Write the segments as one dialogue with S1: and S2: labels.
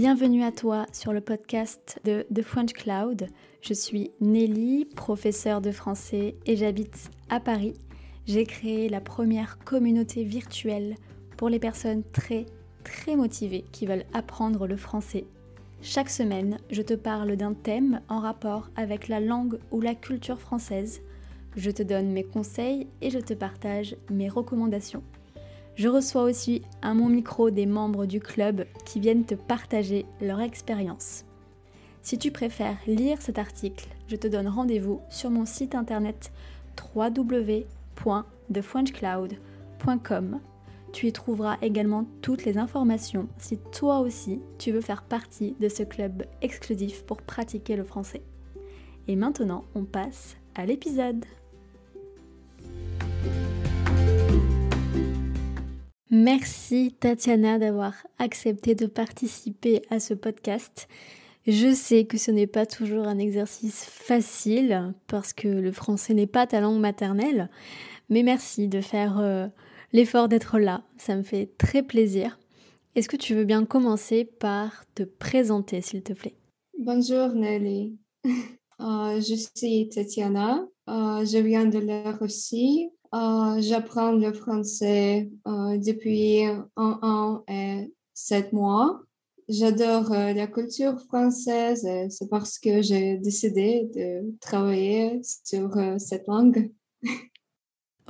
S1: Bienvenue à toi sur le podcast de The French Cloud. Je suis Nelly, professeure de français et j'habite à Paris. J'ai créé la première communauté virtuelle pour les personnes très très motivées qui veulent apprendre le français. Chaque semaine, je te parle d'un thème en rapport avec la langue ou la culture française. Je te donne mes conseils et je te partage mes recommandations. Je reçois aussi à mon micro des membres du club qui viennent te partager leur expérience. Si tu préfères lire cet article, je te donne rendez-vous sur mon site internet www.thefrenchcloud.com. Tu y trouveras également toutes les informations si toi aussi tu veux faire partie de ce club exclusif pour pratiquer le français. Et maintenant, on passe à l'épisode. Merci Tatiana d'avoir accepté de participer à ce podcast. Je sais que ce n'est pas toujours un exercice facile parce que le français n'est pas ta langue maternelle, mais merci de faire euh, l'effort d'être là. Ça me fait très plaisir. Est-ce que tu veux bien commencer par te présenter, s'il te plaît?
S2: Bonjour Nelly. Euh, je suis Tatiana. Euh, je viens de la Russie. Euh, j'apprends le français euh, depuis un an et sept mois. J'adore euh, la culture française. C'est parce que j'ai décidé de travailler sur cette langue.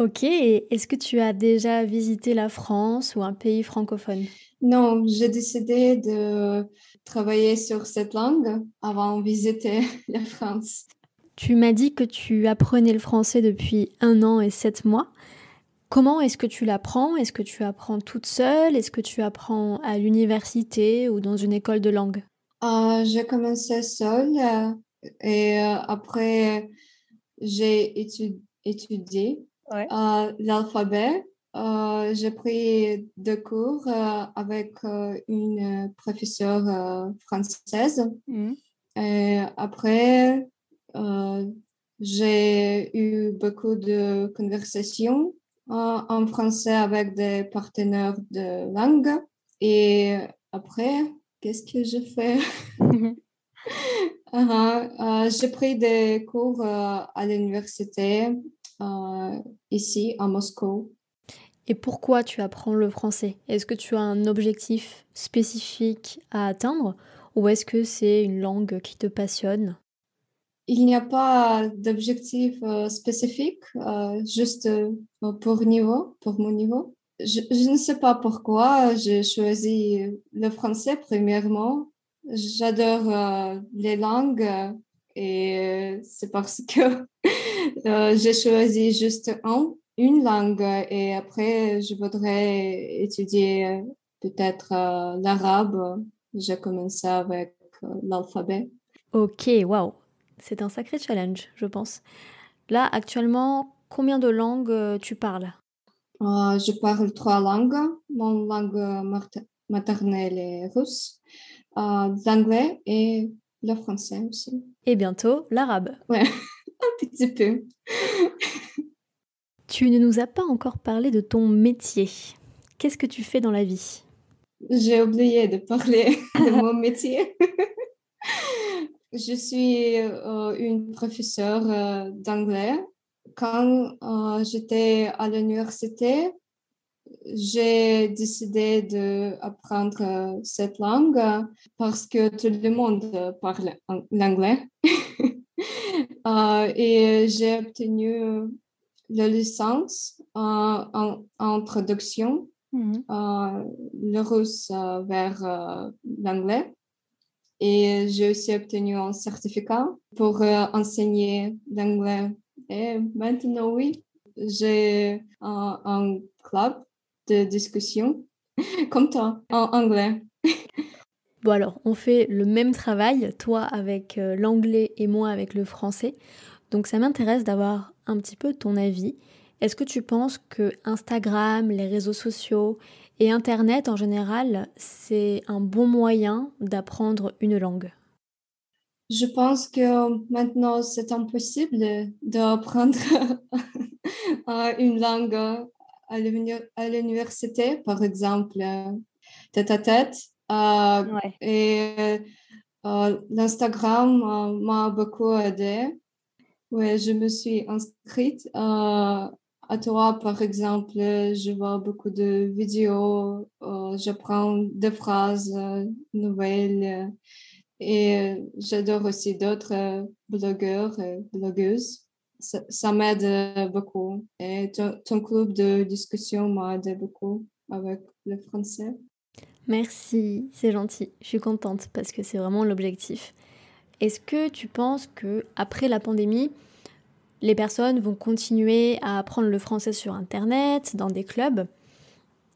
S1: Ok, est-ce que tu as déjà visité la France ou un pays francophone?
S2: Non, j'ai décidé de travailler sur cette langue avant de visiter la France.
S1: Tu m'as dit que tu apprenais le français depuis un an et sept mois. Comment est-ce que tu l'apprends? Est-ce que tu apprends toute seule? Est-ce que tu apprends à l'université ou dans une école de langue?
S2: Euh, J'ai commencé seule euh, et euh, après j'ai étudié euh, l'alphabet. j'ai pris deux cours avec une professeure française. Mmh. Et après, j'ai eu beaucoup de conversations en français avec des partenaires de langue. Et après, qu'est-ce que je fais? Uh J'ai pris des cours euh, à l'université ici à Moscou.
S1: Et pourquoi tu apprends le français? Est-ce que tu as un objectif spécifique à atteindre ou est-ce que c'est une langue qui te passionne?
S2: Il n'y a pas d'objectif euh, spécifique, euh, juste euh, pour niveau, pour mon niveau. Je, je, ne sais pas pourquoi j'ai choisi le français premièrement. J'adore les langues et c'est parce que j'ai choisi juste un, une langue et après je voudrais étudier peut-être l'arabe. J'ai commencé avec l'alphabet.
S1: Ok, wow. C'est un sacré challenge, je pense. Là, actuellement, combien de langues euh, tu parles?
S2: Euh, Je parle trois langues. Mon langue maternelle est russe, euh, l'anglais et le français aussi.
S1: Et bientôt l'arabe.
S2: Ouais, un petit peu.
S1: tu ne nous as pas encore parlé de ton métier. Qu'est-ce que tu fais dans la vie?
S2: J'ai oublié de parler de mon métier. Je suis euh, une professeure euh, d'anglais. Quand euh, j'étais à l'université, j'ai décidé d'apprendre cette langue parce que tout le monde parle l'anglais. et j'ai obtenu la licence en, en traduction, mmh. le russe vers l'anglais. Et j'ai aussi obtenu un certificat pour euh, enseigner l'anglais. Et maintenant, oui, j'ai un, club de discussion comme toi en anglais.
S1: Bon alors, on fait le même travail, toi avec euh, l'anglais et moi avec le français. Donc ça m'intéresse d'avoir un petit peu ton avis. Est-ce que tu penses que Instagram, les réseaux sociaux et Internet en général, c'est un bon moyen d'apprendre une langue
S2: Je pense que maintenant, c'est impossible d'apprendre une langue à l'université, par exemple, tête à tête. Et l'Instagram m'a beaucoup aidé. Oui, je me suis inscrite. à toi, par exemple, je vois beaucoup de vidéos, j'apprends des phrases nouvelles et j'adore aussi d'autres blogueurs et blogueuses ça, m'aide euh, beaucoup. Et ton, club de discussion m'a aidé beaucoup avec le français.
S1: Merci, c'est gentil. Je suis contente parce que c'est vraiment l'objectif. Est-ce que tu penses que après la pandémie, les personnes vont continuer à apprendre le français sur internet, dans des clubs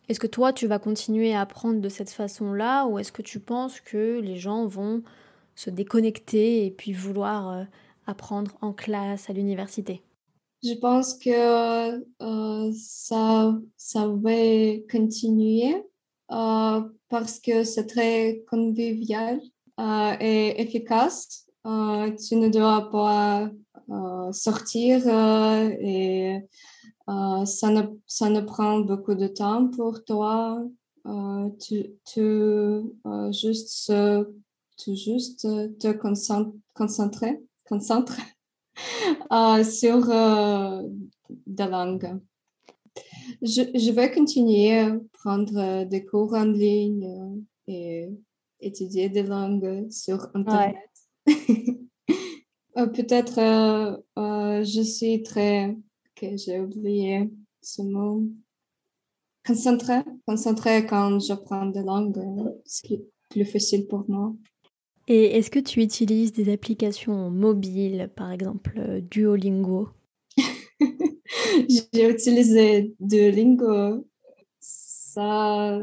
S1: Est-ce que toi tu vas continuer à apprendre de cette façon-là ou est-ce que tu penses que les gens vont se déconnecter et puis vouloir euh, apprendre en classe à l'université?
S2: Je pense que euh, ça, ça va continuer euh, parce que c'est très convivial et efficace. tu ne dois pas sortir et ça, ne, ça ne prend beaucoup de temps pour toi. tu, tu juste, tu juste te concentrer concentre euh, sur euh, la langue. Je, je, vais continuer à prendre des cours en ligne et étudier des langues sur Internet. Euh, peut-être je suis très... que j'ai oublié ce mot. Concentré. Concentré quand j'apprends des langues, c'est plus facile pour moi.
S1: Et est-ce que tu utilises des applications mobiles, par exemple euh, Duolingo?
S2: J'ai utilisé Duolingo. Ça,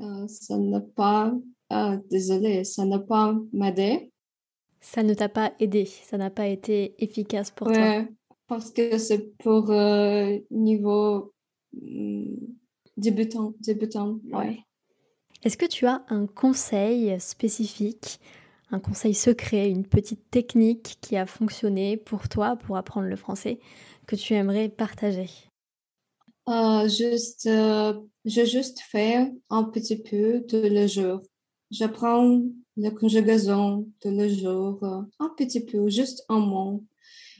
S2: euh, ça n'a pas, ah, désolé, ça n'a pas m'aidé.
S1: Ça ne t'a pas aidé, ça n'a pas été efficace pour toi.
S2: Parce que c'est pour euh, niveau hmm, débutant, débutant. Ouais.
S1: Est-ce que tu as un conseil spécifique un conseil secret, une petite technique qui a fonctionné pour toi pour apprendre le français que tu aimerais partager?
S2: Euh, juste, euh, Je juste fais un petit peu de le jour. J'apprends la conjugaison de le jour, euh, un petit peu, juste un mot.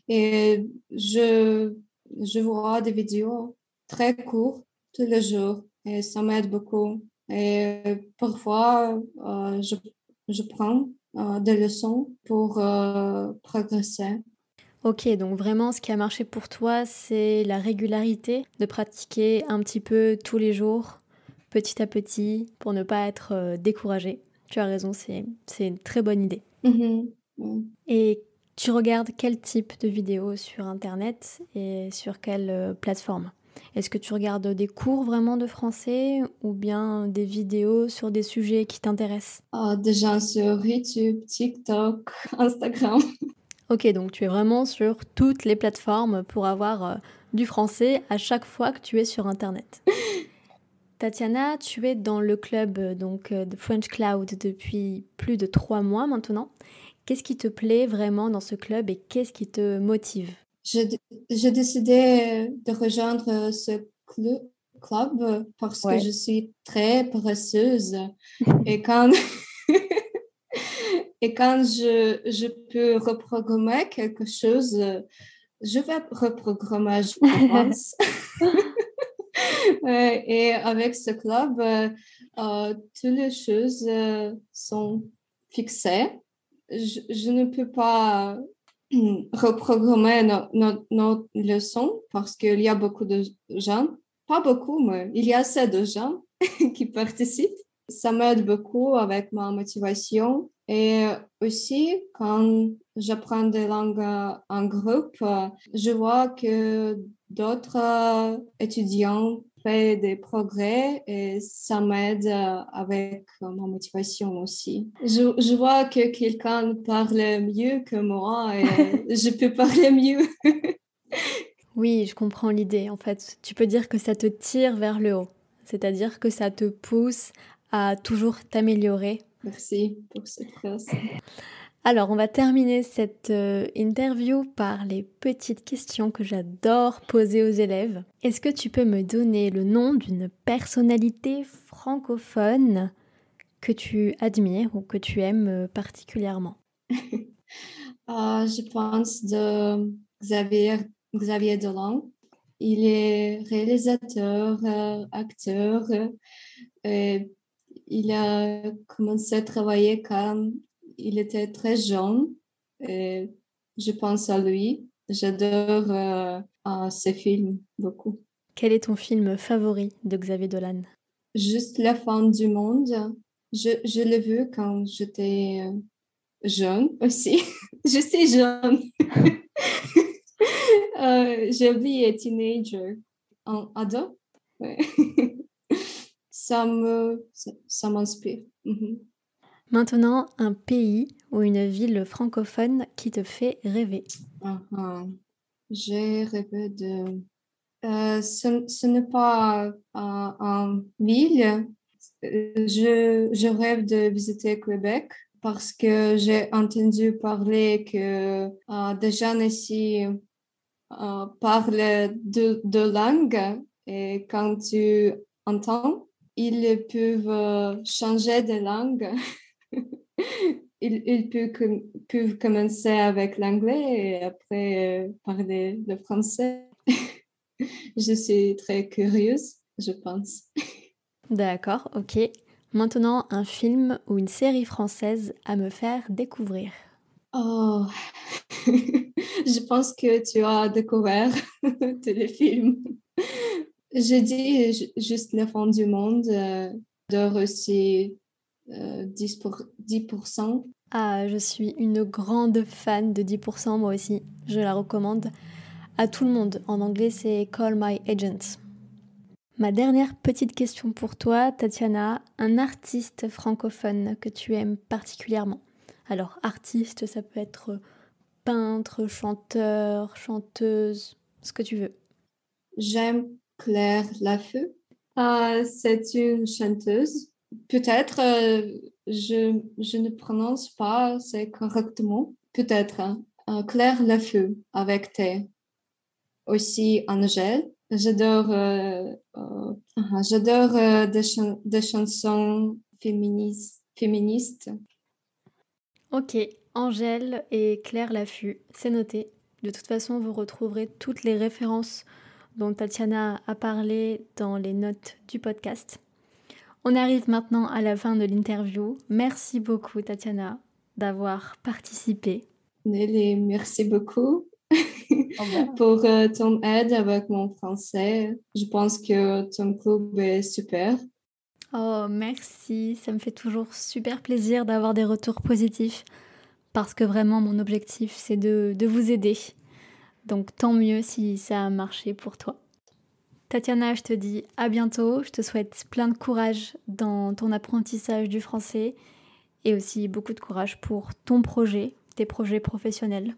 S2: Et je, je vois des vidéos très courtes tous les jours et ça m'aide beaucoup. Et parfois, je, je prends euh, des leçons pour euh, progresser.
S1: Ok, donc vraiment ce qui a marché pour toi, c'est la régularité, de pratiquer un petit peu tous les jours, petit à petit, pour ne pas être euh, découragé. Tu as raison, c'est une très bonne idée. Mm-hmm. Et tu regardes quel type de vidéos sur Internet et sur quelle plateforme? Est-ce que tu regardes des cours vraiment de français ou bien des vidéos sur des sujets qui t'intéressent?
S2: Ah, Déjà sur YouTube, TikTok, Instagram.
S1: Ok, donc tu es vraiment sur toutes les plateformes pour avoir euh, du français à chaque fois que tu es sur Internet. Tatiana, tu es dans le club euh, donc euh, de French Cloud depuis plus de trois mois maintenant. Qu'est-ce qui te plaît vraiment dans ce club et qu'est-ce qui te motive?
S2: J'ai décidé de rejoindre ce club, club parce que je suis très paresseuse. Et quand, et quand je, je peux reprogrammer quelque chose, je vais reprogrammer, je pense. et avec ce club, euh, toutes les choses euh, sont fixées. Je, ne peux pas reprogrammer notre no, leçon parce qu'il y a beaucoup de gens, pas beaucoup, mais il y a assez de gens qui participent. Ça m'aide beaucoup avec ma motivation. Et aussi, quand j'apprends des langues en groupe, je vois que d'autres étudiants fait des progrès et ça m'aide euh, avec euh, ma motivation aussi. Je, je vois que quelqu'un parle mieux que moi et je peux parler mieux.
S1: oui, je comprends l'idée. En fait, tu peux dire que ça te tire vers le haut, c'est-à-dire que ça te pousse à toujours t'améliorer.
S2: Merci pour cette phrase.
S1: Alors, on va terminer cette euh, interview par les petites questions que j'adore poser aux élèves. Est-ce que tu peux me donner le nom d'une personnalité francophone que tu admires ou que tu aimes particulièrement?
S2: Ah, Je pense de Xavier, Xavier Dolan. Il est réalisateur, acteur. Et il a commencé à travailler quand il était très jeune. Et je pense à lui. J'adore euh, ses films beaucoup.
S1: Quel est ton film favori de Xavier Dolan?
S2: Juste la fin du monde. Je, je l'ai vu quand j'étais euh, jeune aussi. je suis jeune. euh, J'ai oublié teenager. En ado? ça, m'inspire. Mhm.
S1: Maintenant, un pays ou une ville francophone qui te fait rêver.
S2: Uh J'ai rêvé de... Euh, ce, n'est pas un ville. Je, rêve de visiter Québec parce que j'ai entendu parler que euh, des gens ici euh, parlent deux de langues et quand tu entends, ils peuvent changer de langue. ils, peuvent, commencer avec l'anglais et après euh, parler le français. je suis très curieuse, je pense.
S1: D'accord, ok. Maintenant, un film ou une série française à me faire découvrir.
S2: Oh, je pense que tu as découvert tous les films. J'ai dit juste la fin du monde euh, de aussi 10%,
S1: Ah, je suis une grande fan de 10% moi aussi. Je la recommande à tout le monde. En anglais, c'est Call My Agent. Ma dernière petite question pour toi, Tatiana, un artiste francophone que tu aimes particulièrement? Alors, artiste, ça peut être peintre, chanteur, chanteuse, ce que tu veux.
S2: J'aime Claire Lafeu. Euh, c'est une chanteuse Peut-être, euh, je, je, ne prononce pas c'est correctement. Peut-être. Euh, Claire Lefeu avec T. Aussi Angèle. J'adore euh, j'adore des, des, chansons féministes. féministes.
S1: Ok, Angèle et Claire Laffu, c'est noté. De toute façon, vous retrouverez toutes les références dont Tatiana a parlé dans les notes du podcast. On arrive maintenant à la fin de l'interview. Merci beaucoup Tatiana d'avoir participé.
S2: Nelly, merci beaucoup pour euh, ton aide avec mon français. Je pense que ton club est super.
S1: Oh, merci. Ça me fait toujours super plaisir d'avoir des retours positifs parce que vraiment mon objectif c'est de, de vous aider. Donc tant mieux si ça a marché pour toi. Tatiana, je te dis à bientôt. Je te souhaite plein de courage dans ton apprentissage du français et aussi beaucoup de courage pour ton projet, tes projets professionnels.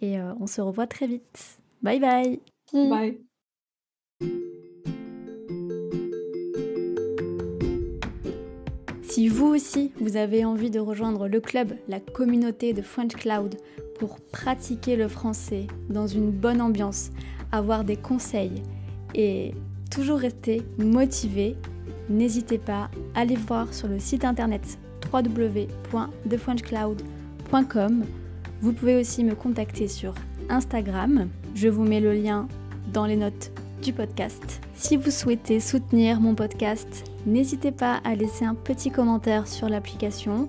S1: Et euh, on se revoit très vite. Bye bye.
S2: Bye.
S1: Si vous aussi, vous avez envie de rejoindre le club, la communauté de French Cloud pour pratiquer le français dans une bonne ambiance, avoir des conseils, et toujours rester motivé, n'hésitez pas à aller voir sur le site internet www.thefrenchcloud.com. Vous pouvez aussi me contacter sur Instagram. Je vous mets le lien dans les notes du podcast. Si vous souhaitez soutenir mon podcast, n'hésitez pas à laisser un petit commentaire sur l'application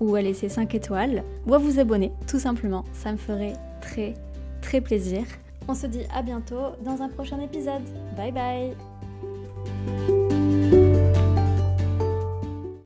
S1: ou à laisser 5 étoiles ou à vous abonner tout simplement. Ça me ferait très très plaisir. On se dit à bientôt dans un prochain épisode. Bye bye